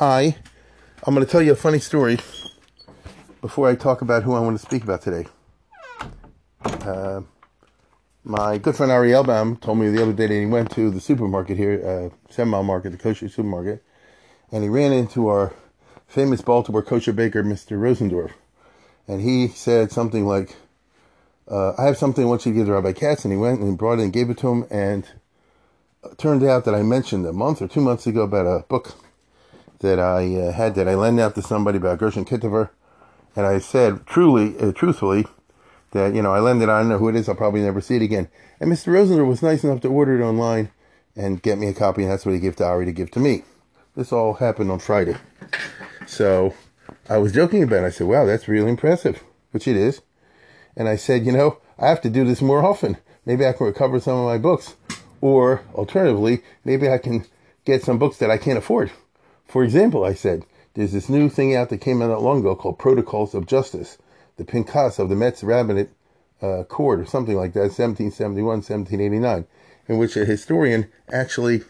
Hi, I'm going to tell you a funny story before I talk about who I want to speak about today. Uh, my good friend Ari Elbaum told me the other day that he went to the supermarket here, uh, Seven Mile Market, the kosher supermarket, and he ran into our famous Baltimore kosher baker, Mr. Rosendorf. And he said something like, uh, I have something I want you to give to Rabbi Katz. And he went and brought it and gave it to him. And it turned out that I mentioned a month or two months ago about a book that I uh, had that I lent out to somebody about Gershon Kittiver and I said truly, uh, truthfully, that you know I lend it. I don't know who it is. I'll probably never see it again. And Mr. Rosender was nice enough to order it online and get me a copy, and that's what he gave to Ari to give to me. This all happened on Friday, so I was joking about it. I said, "Wow, that's really impressive," which it is. And I said, "You know, I have to do this more often. Maybe I can recover some of my books, or alternatively, maybe I can get some books that I can't afford." For example, I said, there's this new thing out that came out not long ago called Protocols of Justice, the Pinkas of the Metz Rabbinate uh, Court, or something like that, 1771, 1789, in which a historian actually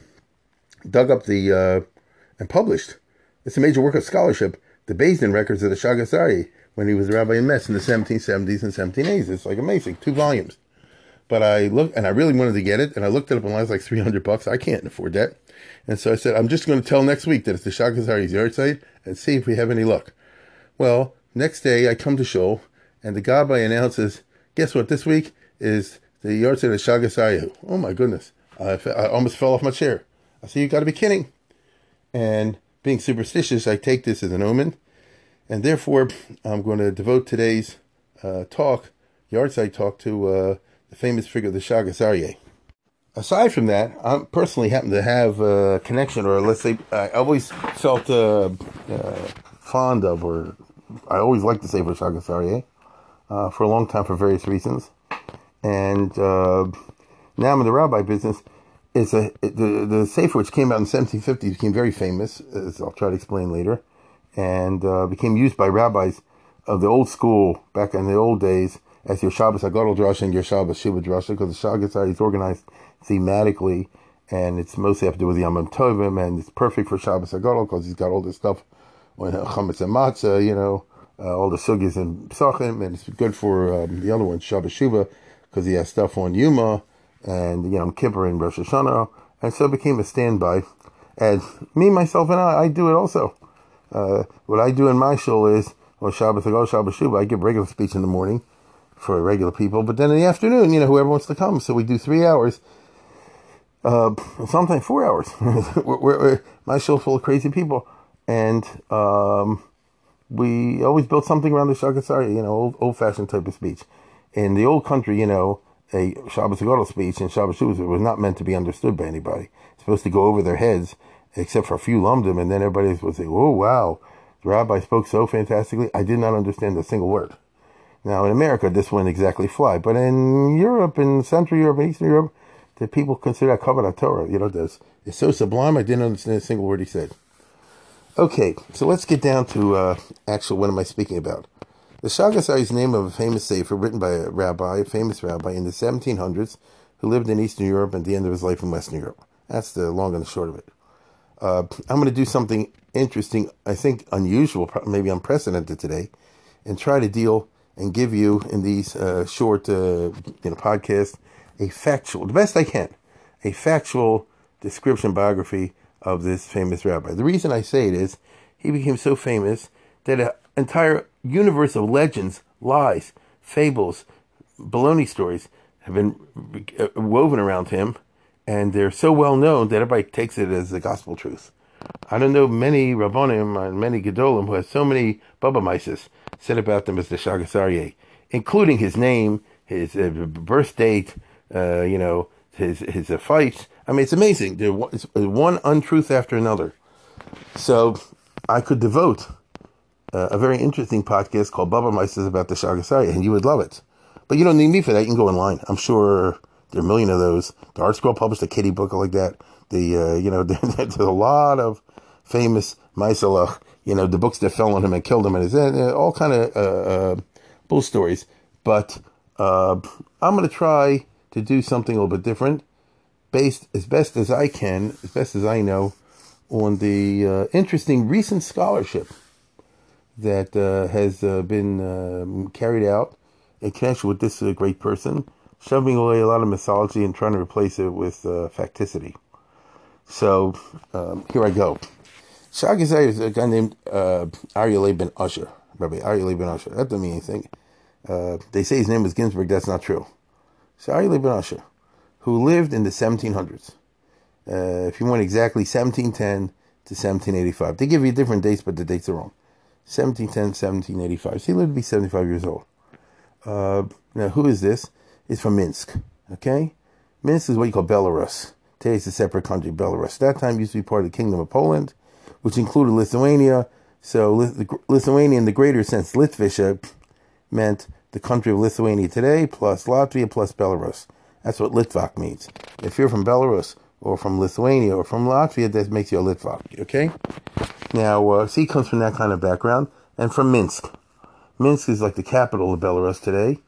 dug up the uh, and published. It's a major work of scholarship, the Din records of the Shagas Aryeh when he was a rabbi in Metz in the 1770s and 1780s. It's like amazing, two volumes. But I looked, and I really wanted to get it, and I looked it up and online. It's like 300 bucks. I can't afford that. And so I said, I'm just going to tell next week that it's the Shagas Aryeh's yahrzeit and see if we have any luck. Well, next day I come to shul, and the gabbai announces, guess what, this week is the yahrzeit of Shagas Aryeh. Oh my goodness. I, I almost fell off my chair. I said, you got to be kidding. And being superstitious, I take this as an omen. And therefore, I'm going to devote today's uh, talk, yahrzeit talk, to uh, the famous figure, of the Shagas Aryeh aside from that, I personally happen to have a connection, or let's say, I always felt uh, uh, fond of, or I always liked the Sefer Shagas Aryeh uh, for a long time for various reasons. And uh, now I'm in the rabbi business. It's a it, the the Sefer which came out in 1750 became very famous, as I'll try to explain later, and uh, became used by rabbis of the old school back in the old days as your Shabbos Agadol Drasha and your Shabbos Shuvah Drasha because the Aryeh is organized thematically, and it's mostly have to do with Yom Tovim, and it's perfect for Shabbos Agadol because he's got all this stuff on Chametz and Matzah, you know, uh, all the sugis and Pesachim, and it's good for um, the other one, Shabbos Shuvah, because he has stuff on Yuma and Yom Kippur and Rosh Hashanah, and so it became a standby. And me, myself, and I, I do it also. Uh, what I do in my shul is, on Shabbos Agadol, Shabbos Shuvah, I give regular speech in the morning for regular people, but then in the afternoon, you know, whoever wants to come, so we do three hours uh, sometimes four hours. we're, we're, my shul's full of crazy people, and um, we always built something around the Shagas Aryeh, you know, old, old-fashioned type of speech. In the old country, you know, a Shabbos Agadol speech and Shabbos Shuvah was not meant to be understood by anybody. It's supposed to go over their heads, except for a few lumdim, and then everybody was say, "Oh wow, the rabbi spoke so fantastically. I did not understand a single word." Now in America, this wouldn't exactly fly, but in Europe, in Central Europe, Eastern Europe, that people consider covered Torah. You know, this it's so sublime. I didn't understand a single word he said. Okay, so let's get down to uh, actual. What am I speaking about? The Shagas is the name of a famous sefer written by a rabbi, a famous rabbi in the 1700s, who lived in Eastern Europe and at the end of his life in Western Europe. That's the long and the short of it. Uh, I'm going to do something interesting, I think unusual, maybe unprecedented today, and try to deal and give you in these uh, short, uh, you know, podcasts a factual, the best I can, a factual description biography of this famous rabbi. The reason I say it is he became so famous that an entire universe of legends, lies, fables, baloney stories have been uh, woven around him, and they're so well known that everybody takes it as the gospel truth. I don't know many Rabbonim and many Gedolim who have so many bubbe meises said about them as the shagasariyeh, including his name, his uh, birth date, uh, you know, his his uh, fights. I mean, it's amazing. There, it's one untruth after another. So I could devote uh, a very interesting podcast called Baba Meisters about the Shagasari, and you would love it. But you don't need me for that. You can go online. I'm sure there are a million of those. The ArtScroll published a kitty book like that. The uh, you know there's a lot of famous Meiselach, you know the books that fell on him and killed him, and uh, all kind of uh, uh, bull stories. But uh, I'm going to try to do something a little bit different, based as best as I can, as best as I know, on the uh, interesting recent scholarship that uh, has uh, been um, carried out in connection with this uh, great person, shoving away a lot of mythology and trying to replace it with uh, facticity. So um, here I go. Shagazai is a guy named uh, Aryeh ben Usher, Rabbi Aryeh ben Usher. That doesn't mean anything. Uh, they say his name was Ginsburg. That's not true. So Aryeh ben Usher, who lived in the 1700s. Uh, if you want exactly 1710 to 1785. They give you different dates, but the dates are wrong. 1710, 1785. So he lived to be 75 years old. Uh, now, who is this? It's from Minsk. Okay? Minsk is what you call Belarus. Today it's a separate country, Belarus. That time used to be part of the Kingdom of Poland, which included Lithuania. So Lithuania, in the greater sense, Litvisha, meant the country of Lithuania today, plus Latvia, plus Belarus. That's what Litvak means. If you're from Belarus, or from Lithuania, or from Latvia, that makes you a Litvak. Okay? Now, uh, comes from that kind of background and from Minsk. Minsk is like the capital of Belarus today.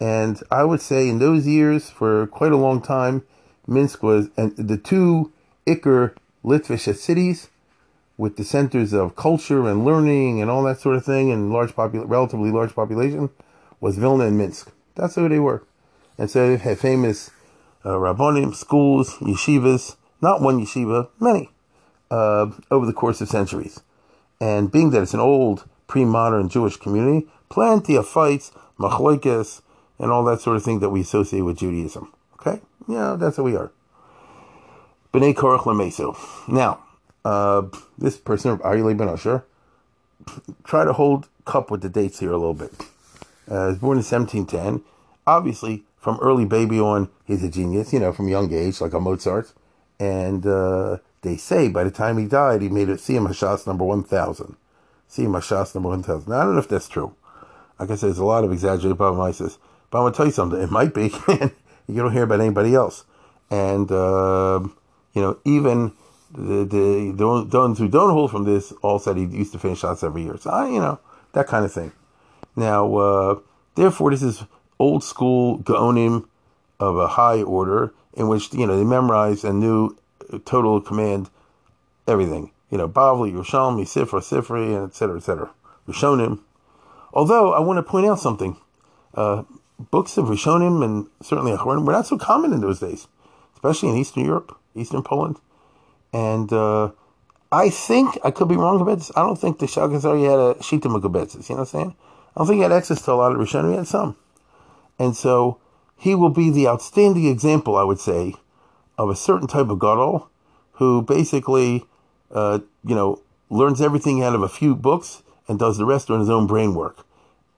And I would say in those years, for quite a long time, Minsk was, and the two Iker Litvish cities with the centers of culture and learning and all that sort of thing and large relatively large population was Vilna and Minsk. That's who they were. And so they had famous uh, rabbonim, schools, yeshivas, not one yeshiva, many uh, over the course of centuries. And being that it's an old, pre-modern Jewish community, plenty of fights, machloikes, and all that sort of thing that we associate with Judaism. Okay? Yeah, that's what we are. B'nai Korach Lameso. Now, uh, this person, Aryeh Ben Usher, try to hold cup with the dates here a little bit. Uh, was born in 1710. Obviously, from early baby on, he's a genius, you know, from young age, like a Mozart. And uh, they say by the time he died, he made it Siyum Hashas number 1000. Siyum Hashas number 1000. Now, I don't know if that's true. Like I said, there's a lot of exaggerated Bavamises. But I'm going to tell you something. It might be. you don't hear about anybody else. And, uh, you know, even the, the, the ones who don't hold from this all said he used to finish shots every year. So, I, you know, that kind of thing. Now, uh, therefore, this is old school Gaonim of a high order in which, you know, they memorized and knew total command everything. You know, Bavli, Yerushalmi, Sifra, Sifri, and et cetera, et cetera. Rishonim. Although, I want to point out something. Uh, books of Rishonim and certainly Achronim were not so common in those days, especially in Eastern Europe, Eastern Poland. And uh, I think, I could be wrong about this, I don't think the Shagazari had a Shita Mekubetzes, you know what I'm saying? I don't think he had access to a lot of Rishonim, he had some. And so, he will be the outstanding example, I would say, of a certain type of gadol who basically, uh, you know, learns everything out of a few books and does the rest on his own brain work,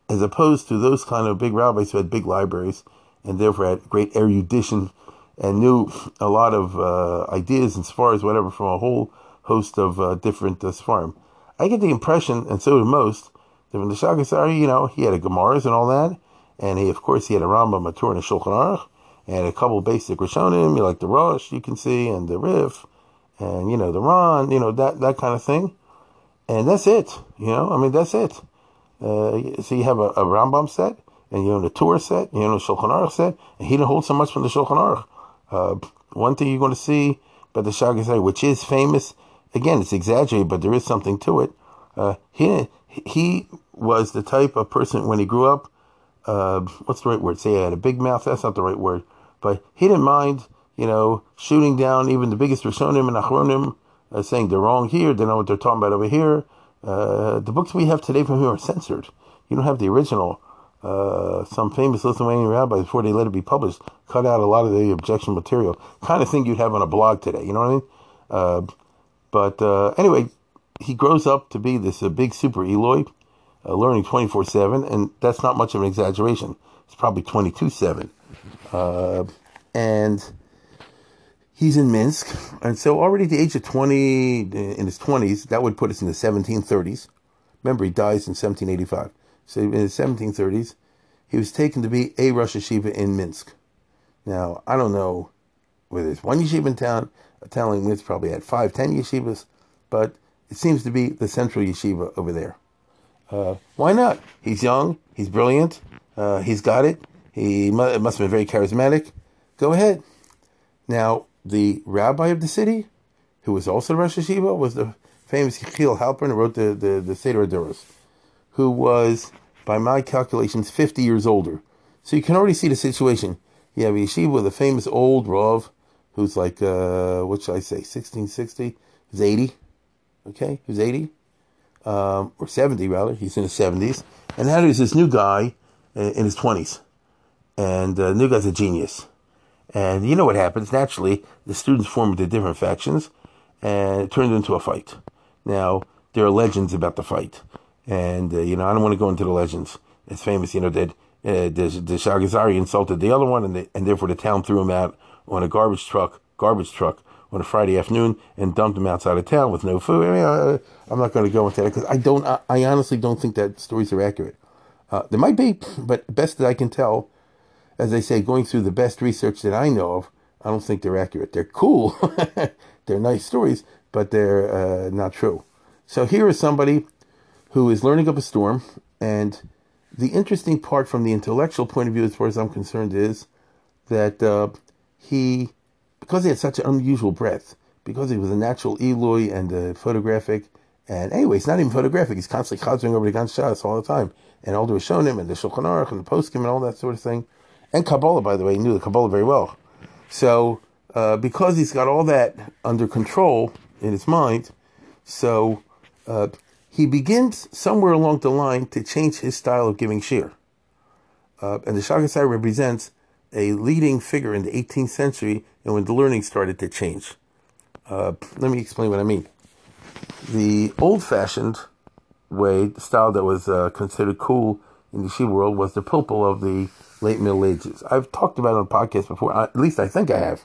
as opposed to those kind of big rabbis who had big libraries and therefore had great erudition and knew a lot of uh, ideas and as whatever from a whole host of uh, different uh, Sfarim. I get the impression, and so do most, the Shagasari, you know, he had a Gemaras and all that, and he, of course, he had a Rambam, a Torah, and a Shulchan Aruch, and a couple basic Rishonim, you like the Rosh, you can see, and the Rif, and you know the Ron, you know that that kind of thing, and that's it. You know, I mean that's it. Uh, so you have a, a Rambam set, and you own a Torah set, you own a Shulchan Aruch set, and he didn't hold so much from the Shulchan Aruch. Uh, one thing you're going to see about the Shagasai, which is famous, again, it's exaggerated, but there is something to it. Uh, he he was the type of person when he grew up. Uh, what's the right word? Say he had a big mouth. That's not the right word. But he didn't mind, you know, shooting down even the biggest Rishonim and Achronim, uh, saying they're wrong here, they know what they're talking about over here. Uh, the books we have today from him are censored. You don't have the original. Uh, some famous Lithuanian rabbis, before they let it be published, cut out a lot of the objection material. Kind of thing you'd have on a blog today, you know what I mean? Uh, but uh, anyway, he grows up to be this big super illui, learning 24 7, and that's not much of an exaggeration. It's probably 22 7. Uh, and he's in Minsk, and so already at the age of 20, in his 20s, that would put us in the 1730s. Remember, he dies in 1785. So in the 1730s, he was taken to be a Rosh Yeshiva in Minsk. Now, I don't know whether there's one yeshiva in town. A town like Minsk probably had five, ten yeshivas, but it seems to be the central yeshiva over there. Uh, why not? He's young, he's brilliant, uh, he's got it. He mu- must have been very charismatic. Go ahead. Now, the rabbi of the city, who was also Rosh Yeshiva, was the famous Yechiel Halpern, who wrote the, the, the Seder Adoros, who was, by my calculations, 50 years older. So you can already see the situation. You have a yeshiva with a famous old Rav, who's like, uh, what should I say, 1660? He's 80. Okay, he's 80. Um, or 70 rather. He's in his 70s. And now there's this new guy in, his 20s. And uh, the new guy's a genius. And you know what happens? Naturally, the students form into different factions, and it turns into a fight. Now, there are legends about the fight. And, uh, you know, I don't want to go into the legends. It's famous, you know, that uh, the, the Shagazari insulted the other one, and, the, and therefore the town threw him out on a garbage truck, garbage truck on a Friday afternoon and dumped him outside of town with no food. I mean, uh, I'm not going to go into that because I don't. I, I, honestly don't think that stories are accurate. Uh, there might be, but best that I can tell, as I say, going through the best research that I know of, I don't think they're accurate. They're cool, they're nice stories, but they're uh, not true. So here is somebody who is learning up a storm, and the interesting part from the intellectual point of view, as far as I'm concerned, is that uh, he, because he had such an unusual breadth, because he was a natural illui and a photographic, and anyway, he's not even photographic. He's constantly chazering over the Gan Shas all the time, and all the Rishonim and the Shulchan Aruch and the Poskim and all that sort of thing, and Kabbalah, by the way, he knew the Kabbalah very well. So, uh, because he's got all that under control in his mind, so uh, he begins somewhere along the line to change his style of giving shiur. Uh, and the Shagasai represents a leading figure in the 18th century and when the learning started to change. Uh, let me explain what I mean. The old fashioned way, the style that was uh, considered cool in the yeshiva world was the pilpul of the late Middle Ages. I've talked about it on podcasts before, at least I think I have.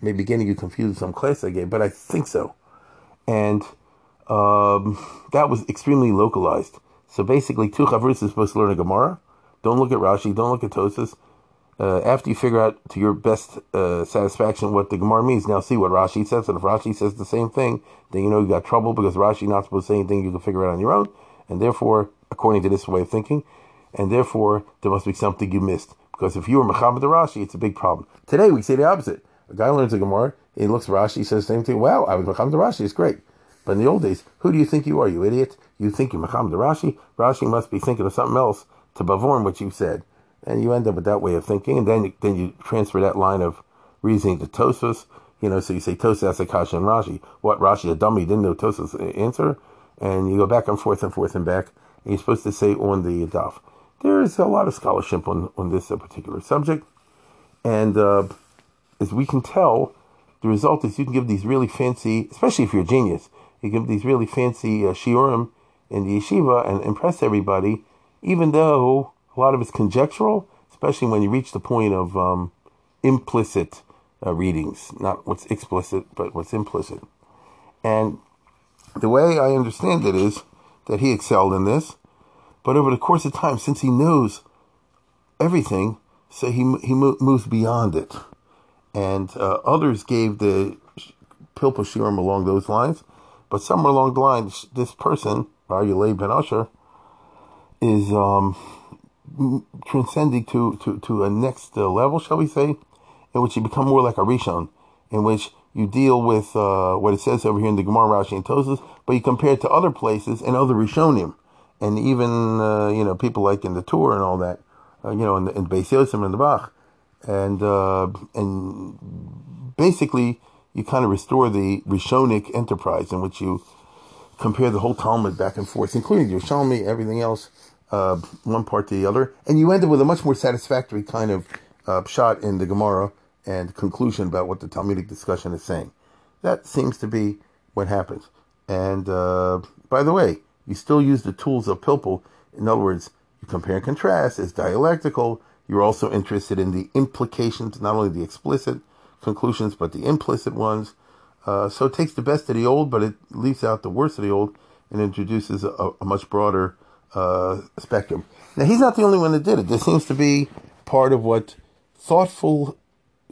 Maybe getting you confused with some class I gave, but I think so. And um, that was extremely localized. So basically, two chavrus is supposed to learn a Gemara. Don't look at Rashi, don't look at Tosas uh, after you figure out to your best uh, satisfaction what the Gemara means, now see what Rashi says. And if Rashi says the same thing, then you know you got trouble because Rashi not supposed to say anything you can figure out on your own. And therefore, according to this way of thinking, and therefore there must be something you missed. Because if you were Muhammad the Rashi, it's a big problem. Today we say the opposite. A guy learns a Gemara, he looks at Rashi, he says the same thing. Wow, I was Muhammad the Rashi, it's great. But in the old days, who do you think you are, you idiot? You think you're Muhammad the Rashi? Rashi must be thinking of something else to bavorn what you said and you end up with that way of thinking, and then then you transfer that line of reasoning to Tosfos. You know, so you say Tosfos Akash and Rashi. What Rashi a dummy didn't know Tosfos answer, and you go back and forth and forth and back. And you're supposed to say on the daf. There is a lot of scholarship on on this particular subject, and uh, as we can tell, the result is you can give these really fancy, especially if you're a genius, you give these really fancy uh, shiurim in the yeshiva and impress everybody, even though a lot of it's conjectural, especially when you reach the point of um, implicit uh, readings, not what's explicit, but what's implicit. And the way I understand it is that he excelled in this, but over the course of time, since he knows everything, so he he moves beyond it. And uh, others gave the Pilpul Shiurim along those lines, but somewhere along the line, this person, Aryeh Ben Usher, is um, transcending to, to, to a next uh, level, shall we say, in which you become more like a Rishon, in which you deal with uh, what it says over here in the Gemara, Rashi, and Tosas, but you compare it to other places and other Rishonim, and even uh, you know people like in the Tur and all that, uh, you know, in, the, in Beis Yosef and the Bach, and uh, and basically you kind of restore the Rishonic enterprise in which you compare the whole Talmud back and forth, including the Yerushalmi, everything else uh, one part to the other, and you end up with a much more satisfactory kind of uh, shot in the Gemara and conclusion about what the Talmudic discussion is saying. That seems to be what happens. And uh, by the way, you still use the tools of Pilpul. In other words, you compare and contrast. It's dialectical. You're also interested in the implications, not only the explicit conclusions, but the implicit ones. Uh, so it takes the best of the old, but it leaves out the worst of the old and introduces a, a much broader uh, spectrum. Now, he's not the only one that did it. This seems to be part of what thoughtful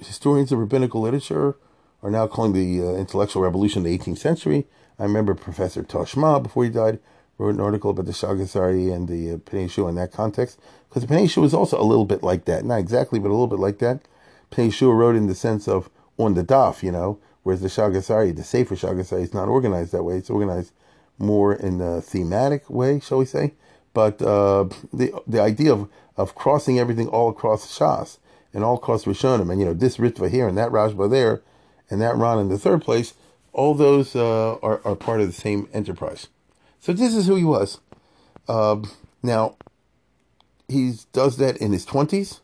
historians of rabbinical literature are now calling the uh, intellectual revolution of the 18th century. I remember Professor Ta-Shma, before he died, wrote an article about the Shagasari and the uh, in that context, because the Pnei Yeshua was also a little bit like that. Not exactly, but a little bit like that. Pnei Yeshua wrote in the sense of on the daf, you know, whereas the Shagasari, the Sefer Shagasari, is not organized that way. It's organized more in a thematic way, shall we say. But uh, the the idea of, of crossing everything all across Shas and all across Rishonim, and you know, this Ritva here and that Rashba there, and that Ron in the third place, all those uh, are, are part of the same enterprise. So this is who he was. Uh, now, he does that in his 20s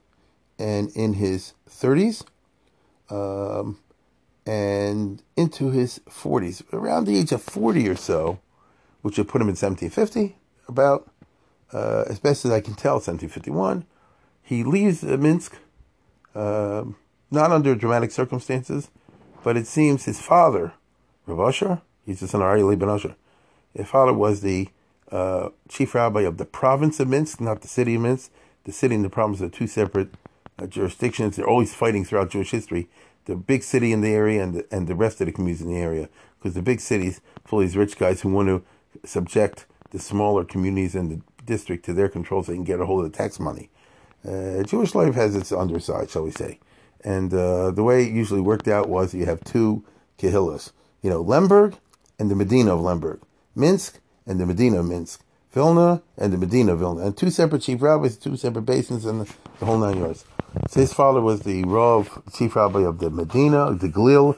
and in his 30s um, and into his 40s. Around the age of 40 or so, which would put him in 1750, about, uh, as best as I can tell, 1751, he leaves Minsk, uh, not under dramatic circumstances, but it seems his father, Rav Usher, he's the son of Aryeh ben Usher, his father was the uh, chief rabbi of the province of Minsk, not the city of Minsk. The city and the province are two separate uh, jurisdictions. They're always fighting throughout Jewish history. The big city in the area and the, and the rest of the communities in the area, because the big cities full of these rich guys who want to subject the smaller communities in the district to their control so they can get a hold of the tax money. Uh, Jewish life has its underside, shall we say. And uh, the way it usually worked out was you have two kehillas, you know, Lemberg and the Medina of Lemberg. Minsk and the Medina of Minsk, Vilna and the Medina of Vilna, and two separate chief rabbis, two separate basins, and the, whole nine yards. So his father was the Rav, chief rabbi of the Medina, of the Galil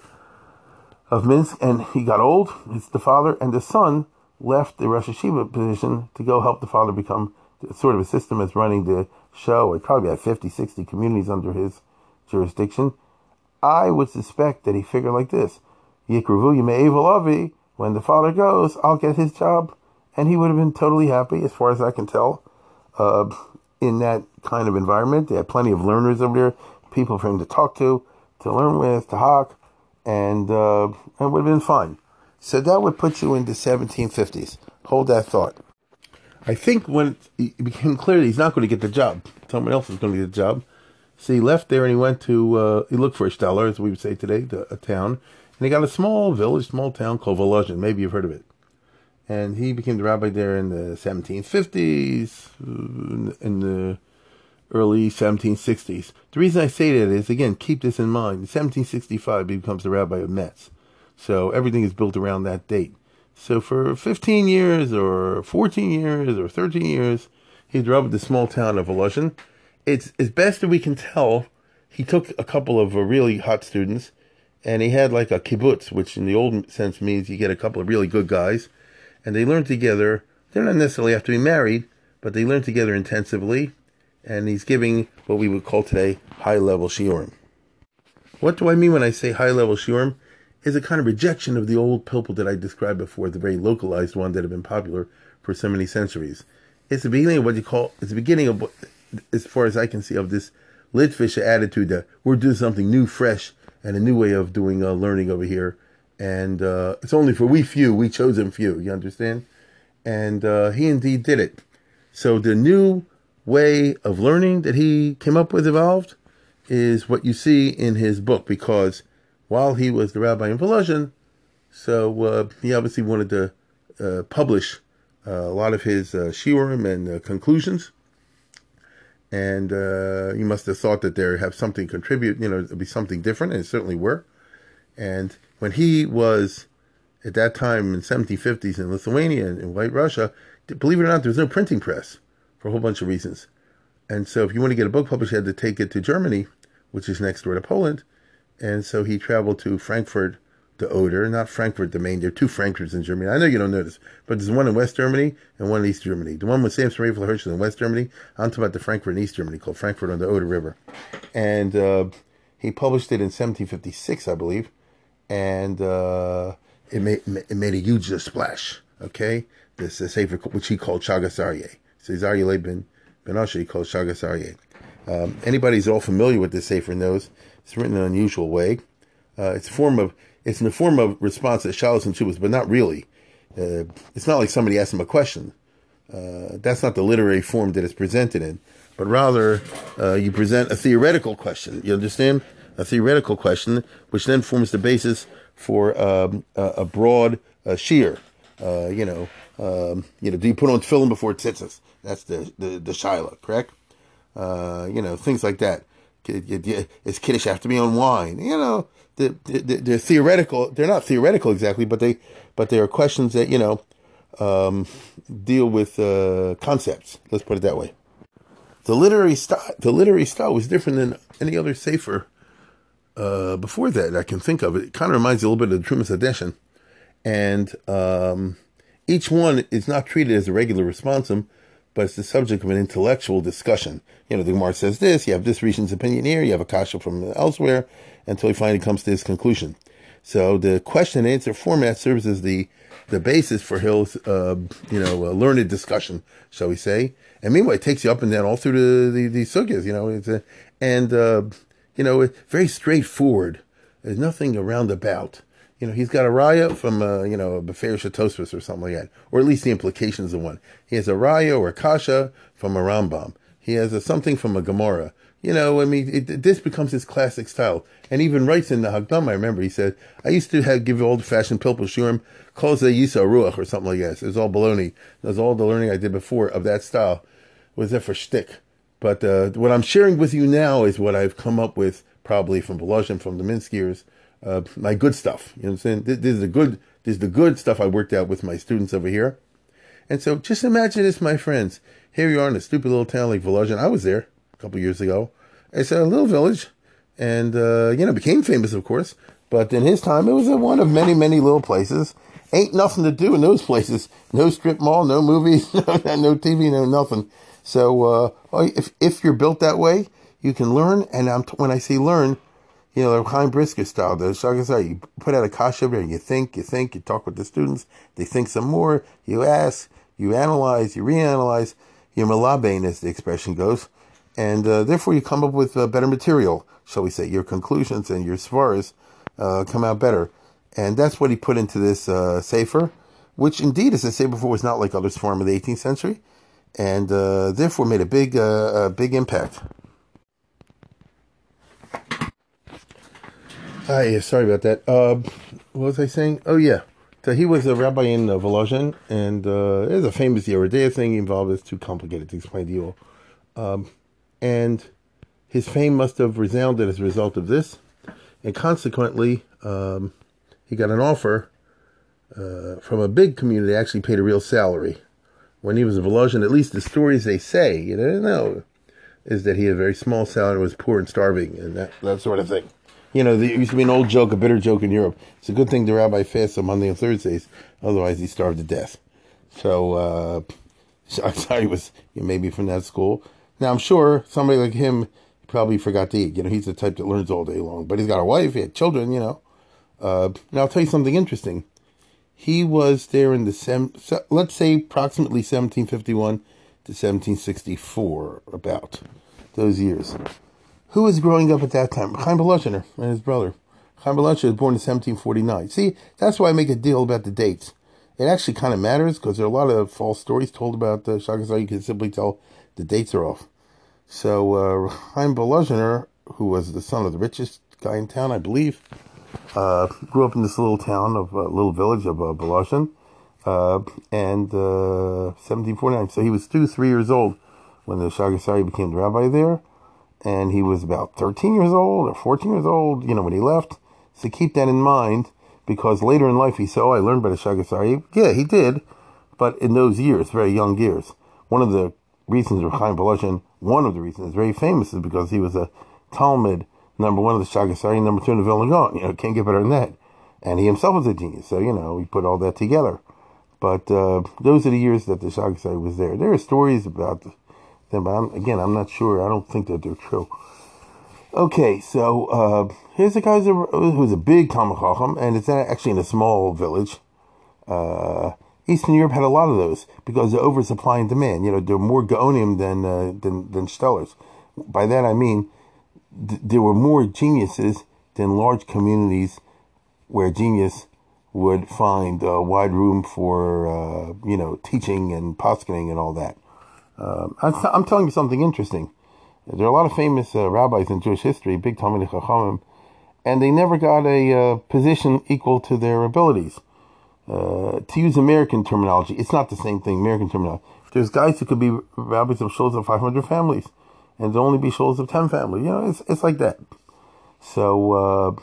of Minsk, and he got old. It's the father and the son left the Rosh Yeshiva position to go help the father become sort of a system as running the show. It probably had 50, 60 communities under his jurisdiction. I would suspect that he figured like this: Yikruvu Yimei when the father goes, I'll get his job. And he would have been totally happy, as far as I can tell, uh, in that kind of environment. They had plenty of learners over there, people for him to talk to, to learn with, to hawk, and uh, it would have been fun. So that would put you in the 1750s. Hold that thought. I think when it became clear that he's not going to get the job, someone else is going to get the job. So he left there and he went to, uh, he looked for a stellar, as we would say today, a town, and he got a small village, small town called Volozhin. Maybe you've heard of it. And he became the rabbi there in the 1750s, in the early 1760s. The reason I say that is, again, keep this in mind. In 1765, he becomes the rabbi of Metz. So everything is built around that date. So for 15 years, or 14 years, or 13 years, the rabbi the small town of Volozhin. It's as best that we can tell. He took a couple of uh, really hot students and he had like a kibbutz, which in the old sense means you get a couple of really good guys, and they learn together. They don't necessarily have to be married, but they learn together intensively, and he's giving what we would call today high level shiurim. What do I mean when I say high level shiurim? Is a kind of rejection of the old pilpul that I described before, the very localized one that had been popular for so many centuries. It's the beginning of what you call, it's the beginning of, as far as I can see, of this Litvish attitude that we're doing something new, fresh, and a new way of doing uh, learning over here. And uh, it's only for we few, we chosen few. You understand? And uh, he indeed did it. So the new way of learning that he came up with evolved is what you see in his book. Because while he was the rabbi in Volozhin, so uh, he obviously wanted to uh, publish uh, a lot of his uh, shiurim and conclusions and uh, you must have thought that they have something contribute, you know, it'd be something different, and it certainly were. And when he was at that time in 1750s in Lithuania and in White Russia, believe it or not, there was no printing press for a whole bunch of reasons. And so, if you want to get a book published, you had to take it to Germany, which is next door to Poland. And so he traveled to Frankfurt the Oder, not Frankfurt the Main. There are two Frankfurts in Germany. I know you don't know this, but there's one in West Germany and one in East Germany. The one with Samson Raphael Hirsch is in West Germany. I'm talking about the Frankfurt in East Germany called Frankfurt on the Oder River. And uh, he published it in 1756, I believe. And uh, it, made, it made a huge splash, okay? This is Sefer, which he called Shagas Aryeh. So Aryeh ben, ben Asher, he called Shagas Aryeh. Um, anybody who's all familiar with this Sefer knows it's written in an unusual way Uh, it's a form of it's in the form of response to shalos and tshuvas, but not really. Uh, it's not like somebody asks him a question. Uh, that's not the literary form that it's presented in, but rather uh, you present a theoretical question. You understand? A theoretical question, which then forms the basis for um, a, a, broad uh, shear. Uh, you know, um, you know, do you put on tefillin before tzitzis? That's the the, the shiloh, correct? You know, things like that. Is kiddush have to be on wine? You know, they're, they're, theoretical. They're not theoretical exactly, but they but they are questions that you know um, deal with uh, concepts. Let's put it that way. The literary style, the literary style was different than any other sefer uh, before that I can think of. It kind of reminds you a little bit of the Trumas Hadeshen, and um, each one is not treated as a regular responsum, but it's the subject of an intellectual discussion. You know, the Gemara says this, you have this Rishon's opinion here, you have a kasha from elsewhere, until he finally comes to his conclusion. So the question and answer format serves as the the basis for Hill's, uh, you know, learned discussion, shall we say? And meanwhile, it takes you up and down all through the the, the sugyas, you know, a, and uh, you know, it's very straightforward. There's nothing around about. You know, he's got a raya from, uh, you know, a Befer Shatosvis or something like that, or at least the implications of one. He has a raya or a kasha from a Rambam. He has a, something from a Gemara. You know, I mean, it, this becomes his classic style. And even writes in the Hagdam, I remember, he said, I used to have give old fashioned pilpul shurim, calls a Yisa Ruach or something like that. It was all baloney. It was all the learning I did before of that style was there for shtick. But uh, what I'm sharing with you now is what I've come up with probably from Volozhin, from the Minskiers, uh, my good stuff. You know what I'm saying? This, this, is the good, this is the good stuff I worked out with my students over here. And so just imagine this, my friends. Here you are in a stupid little town like Volozhin. I was there a couple years ago. It's a little village and, uh, you know, became famous, of course. But in his time, it was one of many, many little places. Ain't nothing to do in those places. No strip mall, no movies, no TV, no nothing. So uh, if if you're built that way, you can learn. And I'm, when I say learn, you know, the Chaim Brisker style, the Shagazai, you put out a kasha and you think, you think, you talk with the students, they think some more, you ask, you analyze, you reanalyze, you malabain, as the expression goes, and uh, therefore you come up with uh, better material, shall we say. Your conclusions and your svaras uh, come out better. And that's what he put into this uh, sefer, which indeed, as I said before, was not like other form of the 18th century and uh, therefore made a big, uh, big impact. Hi, sorry about that. Uh, what was I saying? Oh yeah, so he was a rabbi in uh, Volozhin, and uh, there's a famous Yoreh De'ah thing involved. It's too complicated to explain to you all. Um, and his fame must have resounded as a result of this, and consequently, um, he got an offer uh, from a big community. Actually, paid a real salary when he was a Volozhin, at least the stories they say, you know, is that he had a very small salary, was poor and starving, and that, that sort of thing. You know, there used to be an old joke, a bitter joke in Europe. It's a good thing the rabbi fasts on Monday and Thursdays, otherwise he starved to death. So, uh, he was maybe from that school. Now, I'm sure somebody like him probably forgot to eat. You know, he's the type that learns all day long, but he's got a wife, he had children, you know. Uh, now, I'll tell you something interesting he was there in the sem- let's say approximately 1751 to 1764 about those years who was growing up at that time? Chaim Volozhiner and his brother. Chaim Volozhiner was born in 1749 see that's why I make a deal about the dates. It actually kind of matters because there are a lot of false stories told about the Shagazar you can simply tell the dates are off. So uh, Chaim Volozhiner who was the son of the richest guy in town I believe uh, grew up in this little town of a uh, little village of uh, uh, and uh, 1749. So he was two, three years old when the Shagasari became the rabbi there, and he was about 13 years old or 14 years old, you know, when he left. So keep that in mind because later in life he said, "Oh, I learned by the Shagasari." Yeah, he did, but in those years, very young years, one of the reasons of Chaim Volozhin, one of the reasons, very famous, is because he was a Talmud number one of the Shagasari, number two in the Vilna. You know, can't get better than that. And he himself was a genius. So, you know, we put all that together. But uh, those are the years that the Shagasari was there. There are stories about them, but I'm, again, I'm not sure. I don't think that they're true. Okay, so uh, here's a guy who's a big Talmud Chacham, and it's actually in a small village. Uh, Eastern Europe had a lot of those because of oversupply and demand. You know, there were more Gaonim than, uh, than, than Stellars. By that I mean, th- there were more geniuses than large communities where genius would find uh, wide room for, uh, you know, teaching and poskening and all that. Um, I'm, I'm, telling you something interesting. There are a lot of famous uh, rabbis in Jewish history, big Talmidei Chachamim, and they never got a uh, position equal to their abilities. Uh, to use American terminology, it's not the same thing, American terminology. There's guys who could be rabbis of shuls of 500 families, and there only be shuls of 10 families. You know, it's, it's like that. So, uh,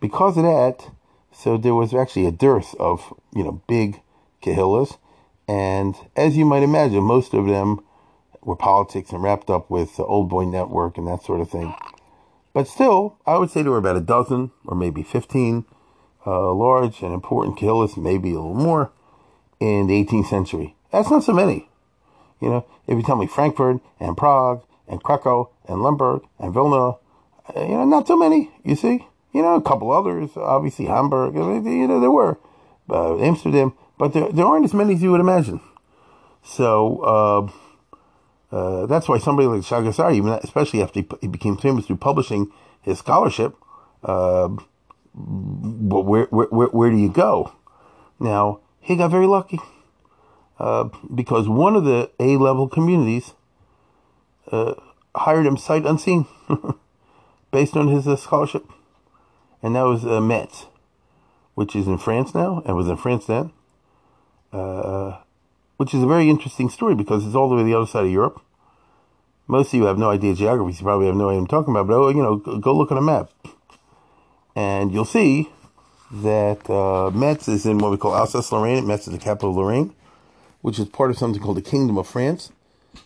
because of that, so there was actually a dearth of, you know, big kahillas. And as you might imagine, most of them were politics and wrapped up with the old boy network and that sort of thing. But still, I would say there were about a dozen or maybe 15 uh, large and important kahillas, maybe a little more, in the 18th century. That's not so many. You know, if you tell me Frankfurt and Prague and Krakow and Lemberg and Vilna, uh, you know, not so many, you see? You know, a couple others, obviously Hamburg, you know, there were, uh, Amsterdam, but there, there aren't as many as you would imagine. So, uh, uh, that's why somebody like Shaagas Aryeh, especially after he became famous through publishing his scholarship, uh, where, where, where, where do you go? Now, he got very lucky. Uh, because one of the A level communities uh, hired him sight unseen based on his uh, scholarship. And that was uh, Metz, which is in France now and was in France then. Uh, which is a very interesting story because it's all the way the other side of Europe. Most of you have no idea geography, so you probably have no idea I'm talking about, but oh, you know, go look at a map. And you'll see that uh, Metz is in what we call Alsace-Lorraine. Metz is the capital of Lorraine which is part of something called the Kingdom of France,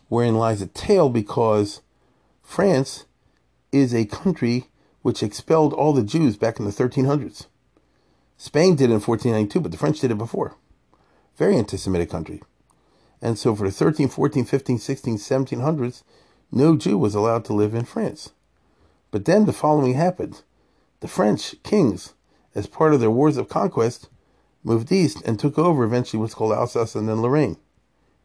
wherein lies a tale because France is a country which expelled all the Jews back in the 1300s. Spain did it in 1492, but the French did it before. Very anti Semitic country. And so for the 13, 14, 15, 16, 1700s, no Jew was allowed to live in France. But then the following happened. The French kings, as part of their wars of conquest, moved east and took over eventually what's called Alsace and then Lorraine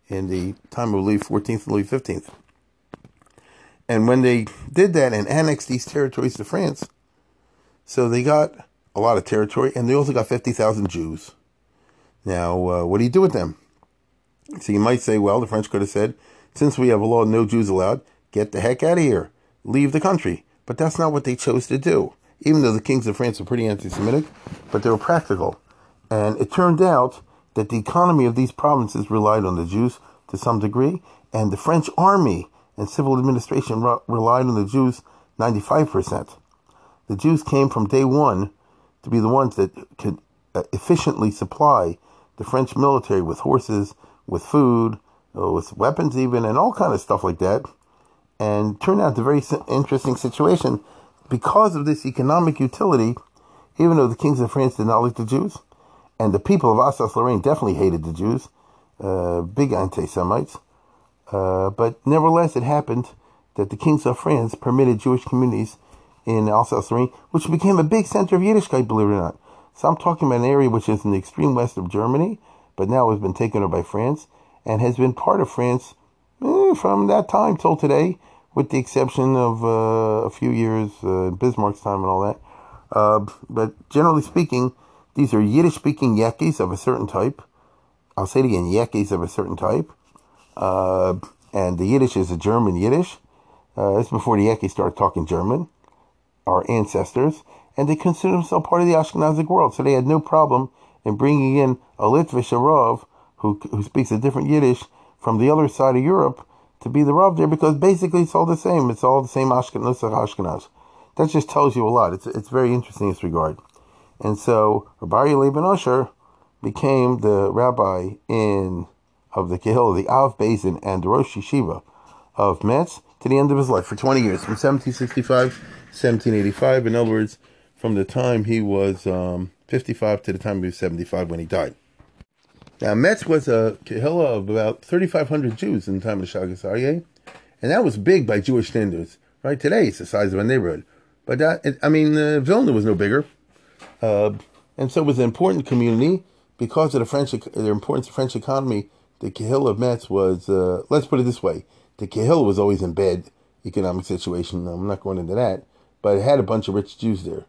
in the time of Louis XIV and Louis XV. And when they did that and annexed these territories to France, so they got a lot of territory and they also got 50,000 Jews. Now, uh, what do you do with them? So you might say, well, the French could have said, since we have a law no Jews allowed, get the heck out of here, leave the country. But that's not what they chose to do. Even though the kings of France were pretty anti Semitic, but they were practical. And it turned out that the economy of these provinces relied on the Jews to some degree, and the French army and civil administration relied on the Jews 95%. The Jews came from day one to be the ones that could uh, efficiently supply the French military with horses, with food, uh, with weapons even, and all kind of stuff like that. And turned out a very interesting situation because of this economic utility, even though the kings of France did not like the Jews, and the people of Alsace-Lorraine definitely hated the Jews, uh, big anti-Semites. Uh, but nevertheless, it happened that the kings of France permitted Jewish communities in Alsace-Lorraine, which became a big center of Yiddishkeit, believe it or not. So I'm talking about an area which is in the extreme west of Germany, but now has been taken over by France and has been part of France eh, from that time till today, with the exception of uh, a few years, uh, Bismarck's time and all that. Uh, but generally speaking, these are Yiddish speaking Yekkis of a certain type. I'll say it again Yekkis of a certain type. Uh, and the Yiddish is a German Yiddish. Uh, this is before the Yekkis started talking German, our ancestors. And they consider themselves part of the Ashkenazic world. So they had no problem in bringing in a Litvish, a Rav, who, who speaks a different Yiddish from the other side of Europe to be the Rav there because basically it's all the same. It's all the same Ashkenaz, Ashkenaz. That just tells you a lot. It's, it's very interesting in this regard. And so Rabbi Laban Usher became the rabbi in of the Kehillah, the Av Beis Din, and the Rosh Yeshiva of Metz to the end of his life for 20 years, from 1765 1785. In other words, from the time he was um, 55 to the time he was 75 when he died. Now, Metz was a Kehillah of about 3,500 Jews in the time of the Shaagas Aryeh, and that was big by Jewish standards. Right today, it's the size of a neighborhood. But that, I mean, uh, Vilna was no bigger. Uh, and so it was an important community because of the French, the importance of French economy. The Kehillah of Metz was, uh, let's put it this way, the Kehillah was always in bad economic situation. I'm not going into that, but it had a bunch of rich Jews there.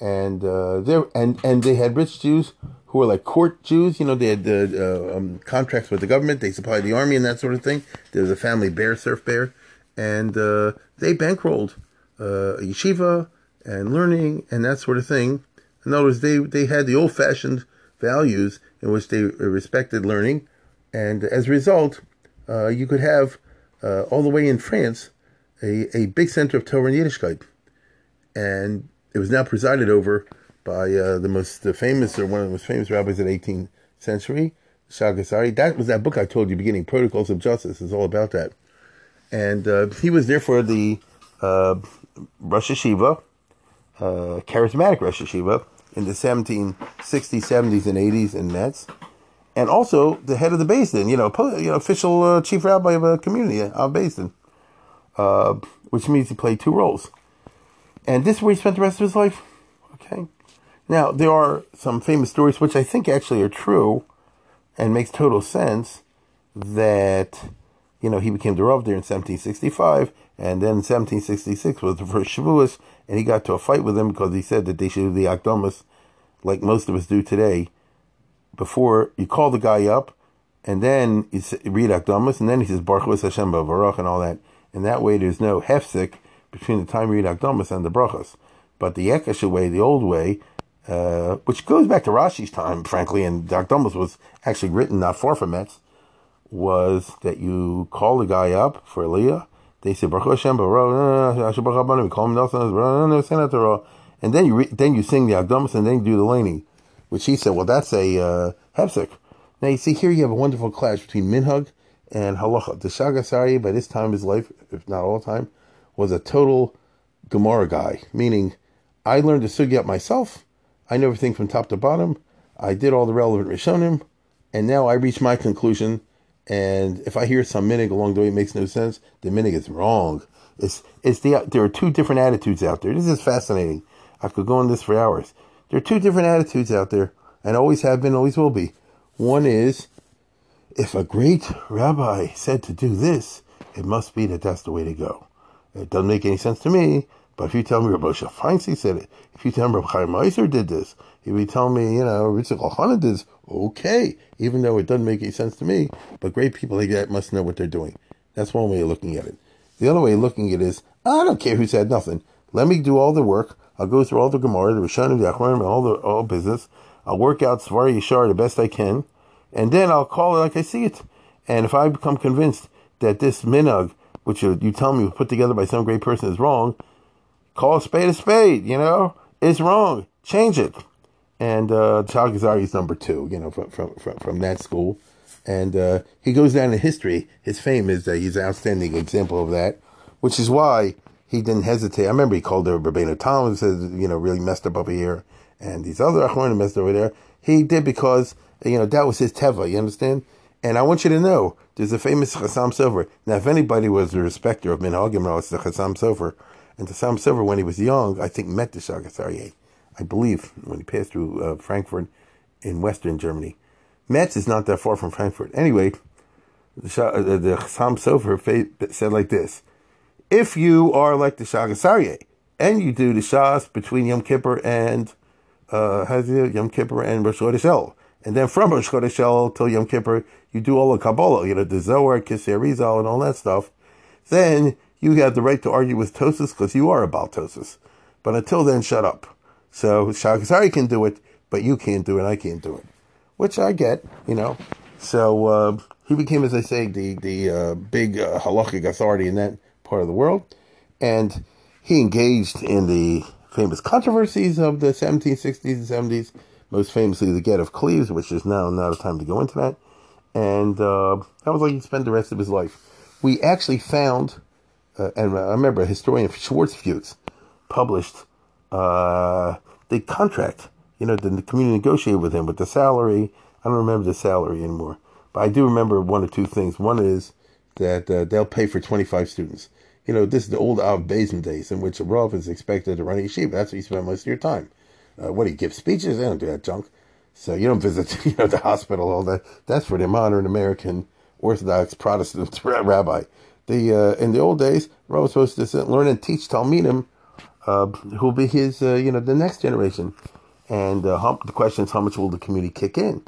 And uh, there and and they had rich Jews who were like court Jews. You know, they had the uh, um, contracts with the government. They supplied the army and that sort of thing. There was a family Berr, Cerf Berr, and uh, they bankrolled uh, yeshiva and learning and that sort of thing. In other words, they they had the old fashioned values in which they respected learning, and as a result, uh, you could have uh, all the way in France a, a big center of Torah and Yiddishkeit, and it was now presided over by uh, the most famous or one of the most famous rabbis of the 18th century, Shagas Aryeh. That was that book I told you beginning, Protocols of Justice, is all about that. And uh, he was therefore the uh, Rosh Yeshiva, uh, charismatic Rosh Yeshiva in the 1760s, 70s, and 80s in Metz, and also the head of the Beis Din, you know, you know official uh, chief rabbi of a community of Beis Din, uh, which means he played two roles. And this is where he spent the rest of his life. Okay. Now, there are some famous stories which I think actually are true and makes total sense that, you know, he became the Rav there in 1765 and then in 1766 was the first Shavuos and he got to a fight with him because he said that they should do the Akdomus like most of us do today before you call the guy up and then you read Akdomus and then he says Baruch Hashem Baruch and all that. And that way there's no hefsik between the time you read Akdomus and the brachas. But the Ekesha way, the old way, uh, which goes back to Rashi's time, frankly, and the Akdomus was actually written not far from Metz, was that you call the guy up for Leah. They say Baruch Hashem, Baruch, we call him Nelson, and then you re- then you sing the Akdomus and then you do the laning, which he said, well, that's a uh, hefsek. Now you see here you have a wonderful clash between minhag and halacha. The Shagas Aryeh, by this time of his life, if not all time, was a total Gemara guy, meaning I learned the sugya myself. I know everything from top to bottom. I did all the relevant Rishonim, and now I reach my conclusion. And if I hear some minig along the way, it makes no sense. The minig is wrong. It's it's the there are two different attitudes out there. This is fascinating. I could go on this for hours. There are two different attitudes out there, and always have been, always will be. One is if a great rabbi said to do this, it must be that that's the way to go. It doesn't make any sense to me, but if you tell me Rabbi Feinstein said it, if you tell me Rabbi Chaim Meiser did this, if you tell me, you know, Ritzig Ohana did this, okay, even though it doesn't make any sense to me, but great people like that must know what they're doing. That's one way of looking at it. The other way of looking at it is, I don't care who said nothing. Let me do all the work. I'll go through all the Gemara, the Rishonim, the Achronim, all the all business. I'll work out Svar Yishar the best I can, and then I'll call it like I see it. And if I become convinced that this minag which you, you tell me was put together by some great person is wrong, call a spade a spade, you know? It's wrong. Change it. And uh, Chal is number two, you know, from, from, from, from that school. And uh, he goes down in history. His fame is that he's an outstanding example of that, which is why he didn't hesitate. I remember he called the Rabbeinu Tom and said, you know, really messed up over here. And these other Achronim messed over there. He did because, you know, that was his teva, you understand? And I want you to know, there's a famous Chassam Sofer. Now, if anybody was a respecter of Minhagim, it's the Chassam Sofer. And Chassam Sofer, when he was young, I think met the Shagas. I believe, when he passed through uh, Frankfurt in Western Germany. Metz is not that far from Frankfurt. Anyway, the, uh, the Chassam Sofer said like this. If you are like the Shagas Aryeh, and you do the Shas between Yom Kippur and uh, Yom Kippur and Rosh Chodesh and then from Rosh Chodesh till Yom Kippur, you do all the Kabbalah, you know, the Zohar, Kisei Rizal, and all that stuff. Then you have the right to argue with Tosis because you are about Tosis. But until then, shut up. So Shagas Aryeh can do it, but you can't do it. I can't do it, which I get, you know. So uh, he became, as I say, the the uh, big uh, halachic authority in that part of the world, and he engaged in the famous controversies of the 1760s and 70s most famously the Get of Cleves, which is now not a time to go into that. And uh, that was like he spent the rest of his life. We actually found, uh, and I remember a historian, Schwarzfuchs, published uh, the contract. You know, the, the community negotiated with him with the salary. I don't remember the salary anymore, but I do remember one or two things. One is that uh, they'll pay for 25 students. You know, this is the old Av Beis Din days in which a Rav is expected to run a yeshiva. That's where you spend most of your time. Uh, what do you give speeches? They don't do that junk. So you don't visit you know the hospital all that. That's for the modern American Orthodox Protestant rabbi. The uh, in the old days, Rabbi was supposed to learn and teach Talmidim uh, who will be his, uh, you know, the next generation. And uh, how, the question is, how much will the community kick in?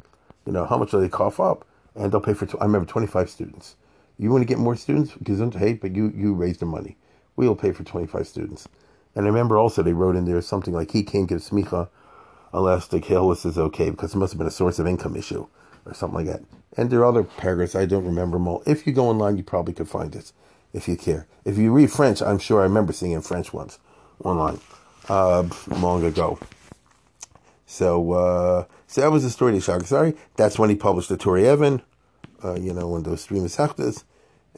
You know, how much will they cough up? And they'll pay for. I remember twenty five students. You want to get more students? Because don't hey, but you you raise the money. We will pay for twenty five students. And I remember also they wrote in there something like he can't give smicha unless the Kehillis is okay because it must have been a source of income issue or something like that. And there are other paragraphs I don't remember them all. If you go online, you probably could find it if you care. If you read French, I'm sure I remember seeing in French once online uh, long ago. So, uh, so that was the story of Shagas Aryeh. That's when he published the Turei Even, uh, you know, when those three Masechtas.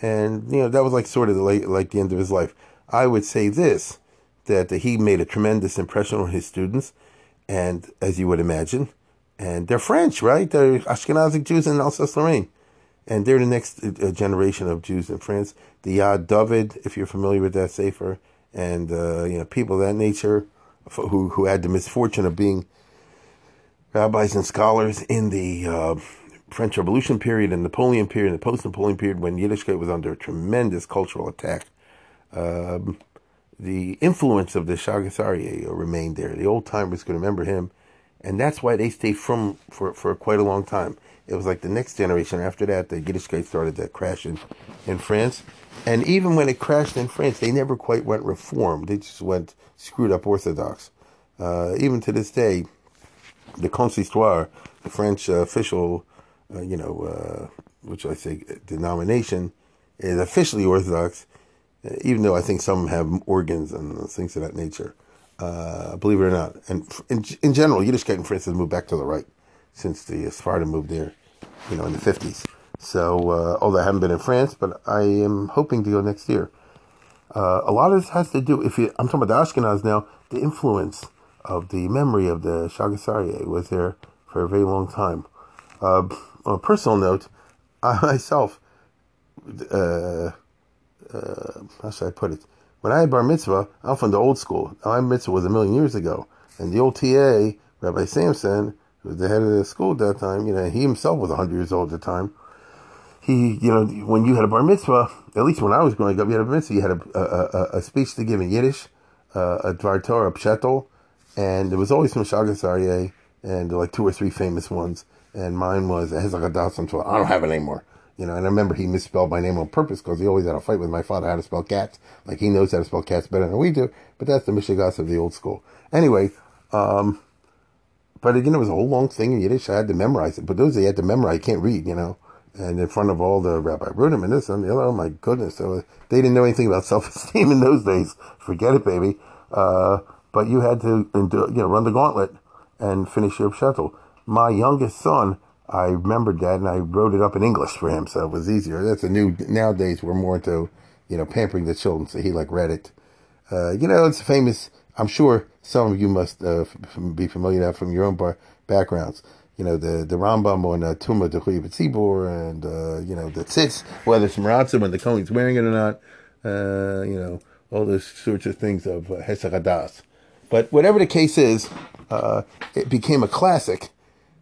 And, you know, that was like sort of the, like, like the end of his life. I would say this, that he made a tremendous impression on his students. And as you would imagine, and they're French, right? They're Ashkenazic Jews in Alsace-Lorraine. And they're the next uh, generation of Jews in France. The Yad David, if you're familiar with that Sefer, and, uh, you know, people of that nature who, who had the misfortune of being rabbis and scholars in the uh, French Revolution period and Napoleon period, and the post-Napoleon period, when Yiddishkeit was under tremendous cultural attack. Um, the influence of the Shagas Aryeh remained there. The old timers could remember him, and that's why they stayed from for, for quite a long time. It was like the next generation after that, the Yiddishkeit started to crash in, in France. And even when it crashed in France, they never quite went reformed. They just went screwed up Orthodox. Uh, even to this day, the consistoire, the French uh, official, uh, you know, uh, which I think denomination, is officially Orthodox, even though I think some have organs and things of that nature. Uh, believe it or not, and in, in general, Yiddishkeit in France has moved back to the right since the Sephardim moved there, you know, in the fifties. So, uh, although I haven't been in France, but I am hoping to go next year. Uh, a lot of this has to do, if you, I'm talking about the Ashkenaz now, the influence of the memory of the Shagas Aryeh was there for a very long time. Uh, on a personal note, I myself, uh, how should I put it? When I had bar mitzvah, I'm from the old school. My mitzvah was a million years ago. And the old TA, Rabbi Samson, who was the head of the school at that time, you know, he himself was 100 years old at the time. He, you know, when you had a bar mitzvah, at least when I was growing up, you had a mitzvah, you had a, a, a, a speech to give in Yiddish, uh, a Dvar Torah, a Pshetel, and there was always from Shagas Aryeh, and like two or three famous ones. And mine was I don't have it anymore. You know, and I remember he misspelled my name on purpose because he always had a fight with my father how to spell cats. Like he knows how to spell cats better than we do, but that's the Mishigas of the old school. Anyway, um, but again, it was a whole long thing in Yiddish. I had to memorize it. But those that you had to memorize, you can't read, you know. And in front of all the Rabbi Rudim and this and the other, oh my goodness. They didn't know anything about self-esteem in those days. Forget it, baby. Uh, but you had to, you know, run the gauntlet and finish your shuttle. My youngest son, I remembered that and I wrote it up in English for him, so it was easier. That's a new, nowadays we're more into, you know, pampering the children, so he like read it. Uh, you know, it's famous, I'm sure some of you must uh, be familiar now from your own bar- backgrounds. You know, the, the Rambam on uh, Tuma Dechuy and, uh, you know, the tzitz, whether it's Maratza when the Kohen's wearing it or not, uh, you know, all those sorts of things of uh, Hesagadas. But whatever the case is, uh, it became a classic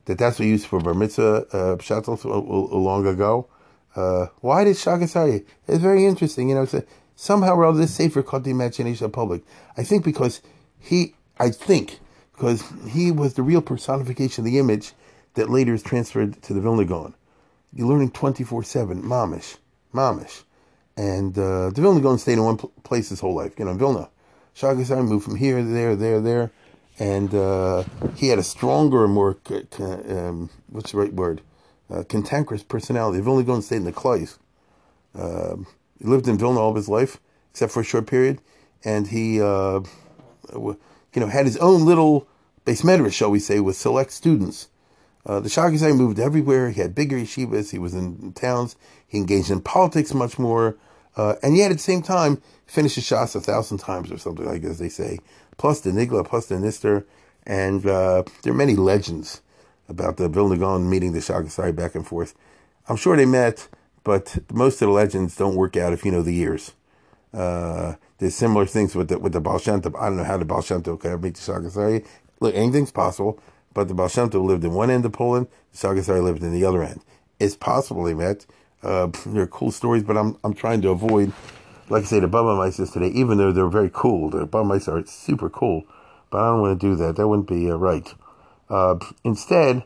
that that's what used for bar mitzvah uh, pshatel long ago. Uh, why did Shagas Aryeh? It's very interesting. You know, a, somehow or other this sefer caught the imagination of the public. I think because he, I think because he was the real personification of the image that later is transferred to the Vilna Gaon. You're learning 24-7, mamish, mamish. And uh, the Vilna Gaon stayed in one pl- place his whole life, you know, Vilna. Shagasai moved from here, to there, there, there, and uh, he had a stronger, more um, what's the right word, uh, cantankerous personality. Vilna Gaon stayed in the Kleis. Um, he lived in Vilna all his life, except for a short period, and he, uh, you know, had his own little beis medrash, shall we say, with select students. Uh, the Shagasai moved everywhere. He had bigger yeshivas. He was in towns. He engaged in politics much more. Uh, and yet at the same time, finish the shots a thousand times or something like as they say. Plus the Nigla, plus the Nister. And uh, there are many legends about the Vilna Gaon meeting the Shagasai back and forth. I'm sure they met, but most of the legends don't work out if you know the years. Uh, there's similar things with the with the Baal. I don't know how the Baal Shem Tov could meet the Shagasai. Look, anything's possible, but the Baal Shem Tov lived in one end of Poland, the Shagasai lived in the other end. It's possible they met. Uh, there are cool stories, but I'm I'm trying to avoid like I say, the bubbe meises today, even though they're very cool, the bubbe meises are super cool, but I don't want to do that. That wouldn't be uh, right. Uh, instead,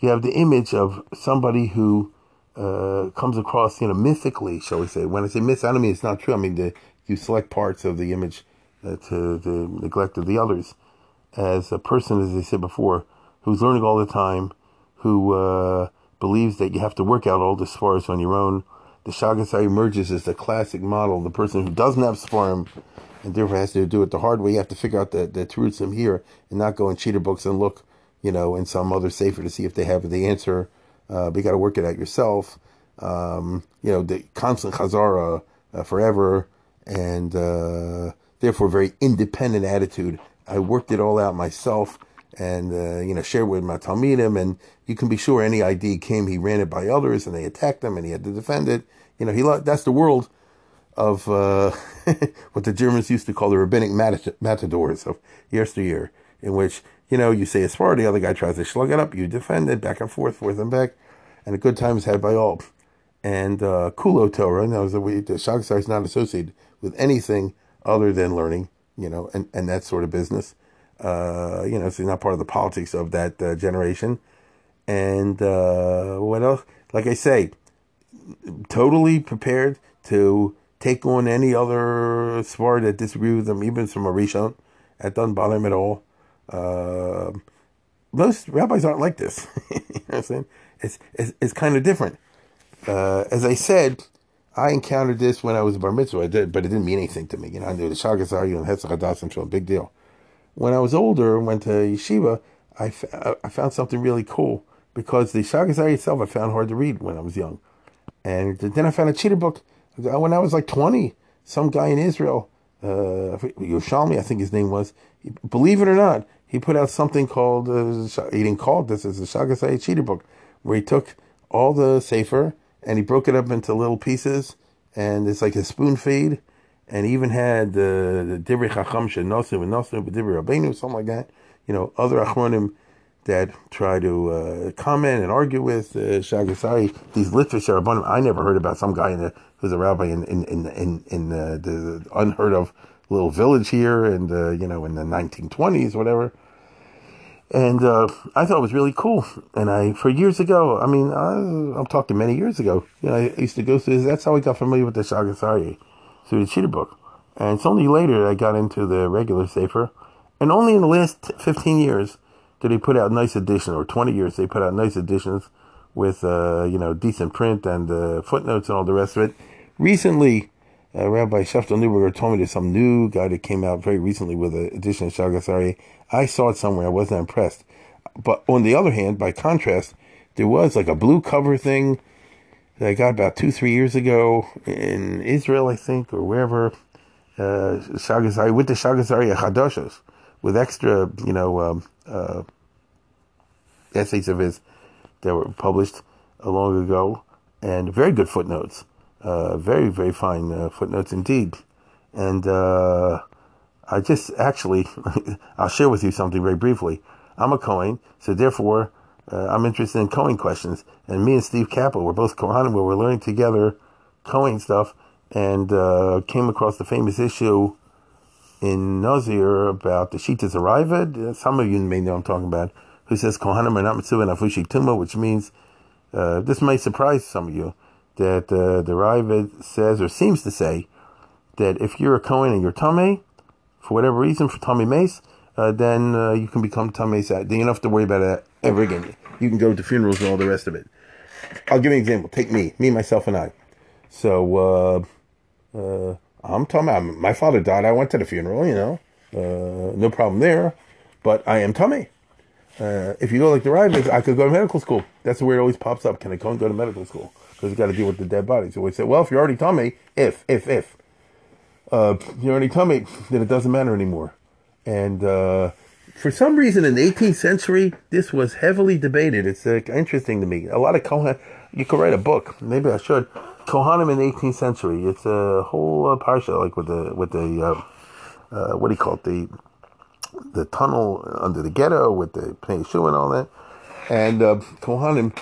you have the image of somebody who uh, comes across, you know, mythically, shall we say. When I say myth, I don't mean it's not true. I mean the, you select parts of the image uh, to the neglect of the others. As a person, as I said before, who's learning all the time, who uh, believes that you have to work out all the spars on your own. The Shagasai emerges as the classic model, the person who doesn't have sparm and therefore has to do it the hard way. You have to figure out the, the truths here and not go in cheater books and look, you know, in some other sefer to see if they have the answer. Uh, but you got to work it out yourself. Um, you know, the constant chazara uh, forever and uh, therefore very independent attitude. I worked it all out myself and uh, you know share with my Talmidim, and you can be sure any ID came, he ran it by others, and they attacked him, and he had to defend it. You know, he that's the world of uh, what the Germans used to call the rabbinic matadors of yesteryear, in which you know you say a spar, the other guy tries to slug it up, you defend it back and forth, forth and back, and a good time is had by all. And uh, Kulo Torah, now the the Shagasar is not associated with anything other than learning, you know, and, and that sort of business. Uh, you know, so he's not part of the politics of that uh, generation. And uh, what else? Like I say, totally prepared to take on any other sport that disagree with them, even from a Rishon. That doesn't bother him at all. Uh, most rabbis aren't like this. you know what I'm saying? It's, it's, it's kind of different. Uh, as I said, I encountered this when I was bar mitzvah, I did, but it didn't mean anything to me. You know, I knew the Shagas Aryeh and Hetzach Hadas a big deal when I was older and went to yeshiva, I, f- I found something really cool because the Shagas Aryeh itself I found hard to read when I was young. And then I found a cheater book when I was like 20. Some guy in Israel, uh, Yerushalmi, I think his name was, he, believe it or not, he put out something called, uh, he didn't call it this, as the Shagas Aryeh cheater book, where he took all the Sefer and he broke it up into little pieces and it's like a spoon feed and he even had the Divrei Chacham Shenosim and Nosim Divrei Rabbeinu, something like that. You know, other Achronim that try to uh, comment and argue with uh, Shagas Aryeh. These literature abundant. I never heard about some guy in the, who's a rabbi in in in in, in uh, the unheard of little village here, and uh, you know, in the 1920s, whatever. And uh, I thought it was really cool. And I, for years ago, I mean, I, I'm talking many years ago. You know, I used to go through. That's how I got familiar with the Shagas Aryeh through the cheater book. And it's only later I got into the regular Sefer. And only in the last 15 years did they put out nice editions, or 20 years they put out nice editions with, uh, you know, decent print and uh, footnotes and all the rest of it. Recently, uh, Rabbi Sheftel Neuberger told me there's some new guy that came out very recently with an edition of Shagas Aryeh. I saw it somewhere. I wasn't impressed. But on the other hand, by contrast, there was like a blue cover thing that I got about two, three years ago in Israel, I think, or wherever. Uh, Shagas Aryeh with the Shagas Aryeh Chadoshos, with extra, you know, um, uh, essays of his that were published a long ago, and very good footnotes, uh, very very fine uh, footnotes indeed. And uh, I just actually, I'll share with you something very briefly. I'm a Cohen, so therefore uh, I'm interested in Cohen questions. And me and Steve Kappa were both Kohanim, where we're learning together Cohen stuff, and uh, came across the famous issue in Nazir about the Shitas Arived. Some of you may know I'm talking about, who says Kohanim are not Mitzvah Afushi Tuma, which means, uh, this may surprise some of you, that uh, the Arived says, or seems to say, that if you're a Cohen and you're Tameh, for whatever reason, for Tommy Mace, uh, then uh, you can become Tameh. Then you don't have to worry about it ever again. You can go to funerals and all the rest of it. I'll give you an example. Take me, me, myself, and I. So uh, uh, I'm about my father died. I went to the funeral. You know, uh, no problem there. But I am tummy. Uh, if you go like the Rivers, I could go to medical school. That's where it always pops up. Can I go go to medical school? Because you got to deal with the dead bodies. So we say, well, if you're already tummy, if, if, if, uh, you're already tummy, then it doesn't matter anymore. And uh, for some reason in the 18th century, this was heavily debated. It's interesting to me. A lot of Kohan, you could write a book. Maybe I should. Kohanim in the 18th century. It's a whole uh, parsha, like with the with the uh, what do you call it? The the tunnel under the ghetto with the Pnei Yehoshua and all that. And uh, Kohanim,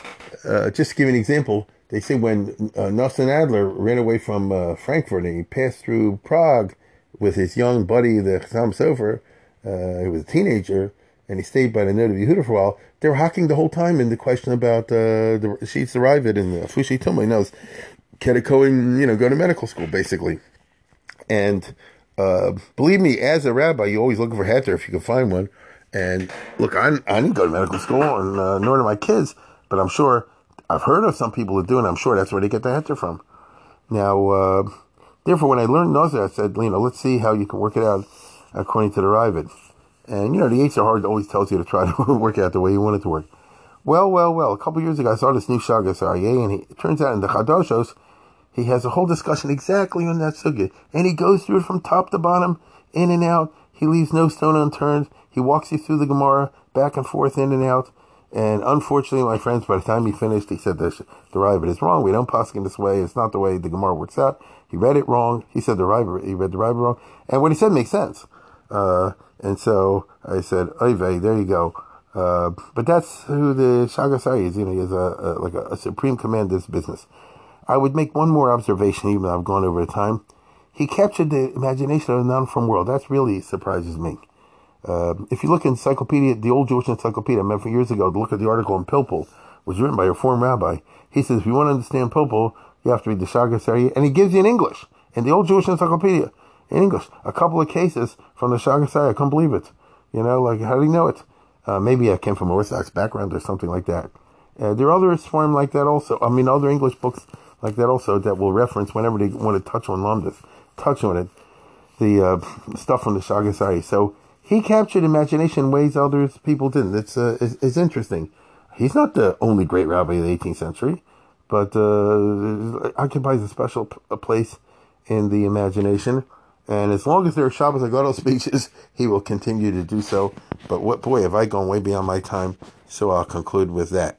uh, just to give an example, they say when uh, Nosson Adler ran away from uh, Frankfurt and he passed through Prague with his young buddy, the Chassam Sofer, uh, he was a teenager, and he stayed by the Noda B'Yehuda for a while. They were hocking the whole time in the question about uh, the Sheets Arrived and the Fushi Tumay knows. Kediko and, you know, go to medical school, basically. And uh, believe me, as a rabbi, you're always looking for heter if you can find one. And look, I, I didn't go to medical school, and uh, nor do my kids, but I'm sure I've heard of some people who do, and I'm sure that's where they get the heter from. Now, uh, therefore, when I learned Nazir, I said, you know, let's see how you can work it out according to the Raavad. And, you know, the Yetzer Hara always tells you to try to work out the way you want it to work. Well, well, well, a couple years ago, I saw this new Shagas Aryeh, and he, it turns out in the Chadoshos, he has a whole discussion exactly on that sugya. And he goes through it from top to bottom, in and out. He leaves no stone unturned. He walks you through the Gemara, back and forth, in and out. And unfortunately, my friends, by the time he finished, he said the, the Raavad is wrong. We don't in this way. It's not the way the Gemara works out. He read it wrong. He said the Raavad, he read the Raavad wrong. And what he said makes sense. Uh, and so I said, Oive, there you go. Uh, but that's who the Shagasai is. You know, he has a, a like a, a, supreme this business. I would make one more observation, even though I've gone over the time. He captured the imagination of the non-frum world. That really surprises me. Uh, if you look in encyclopedia, the old Jewish encyclopedia, I remember years ago, look at the article on Pilpul, was written by a former rabbi. He says, if you want to understand Pilpul, you have to read the Shagas Aryeh, and he gives you in English, in the old Jewish encyclopedia in English. A couple of cases from the Shagasai. I couldn't believe it. You know, like, how do you know it? Uh, maybe I came from Orthodox background or something like that. Uh, there are others form like that also. I mean, other English books like that also that will reference whenever they want to touch on Lamdas, touch on it, the uh, stuff from the Shagasai. So he captured imagination in ways others people didn't. It's, uh, it's, it's interesting. He's not the only great rabbi of the 18th century, but uh, occupies a special p- a place in the imagination. And as long as there are Shabbos HaGadol speeches, he will continue to do so. But what boy, have I gone way beyond my time? So I'll conclude with that.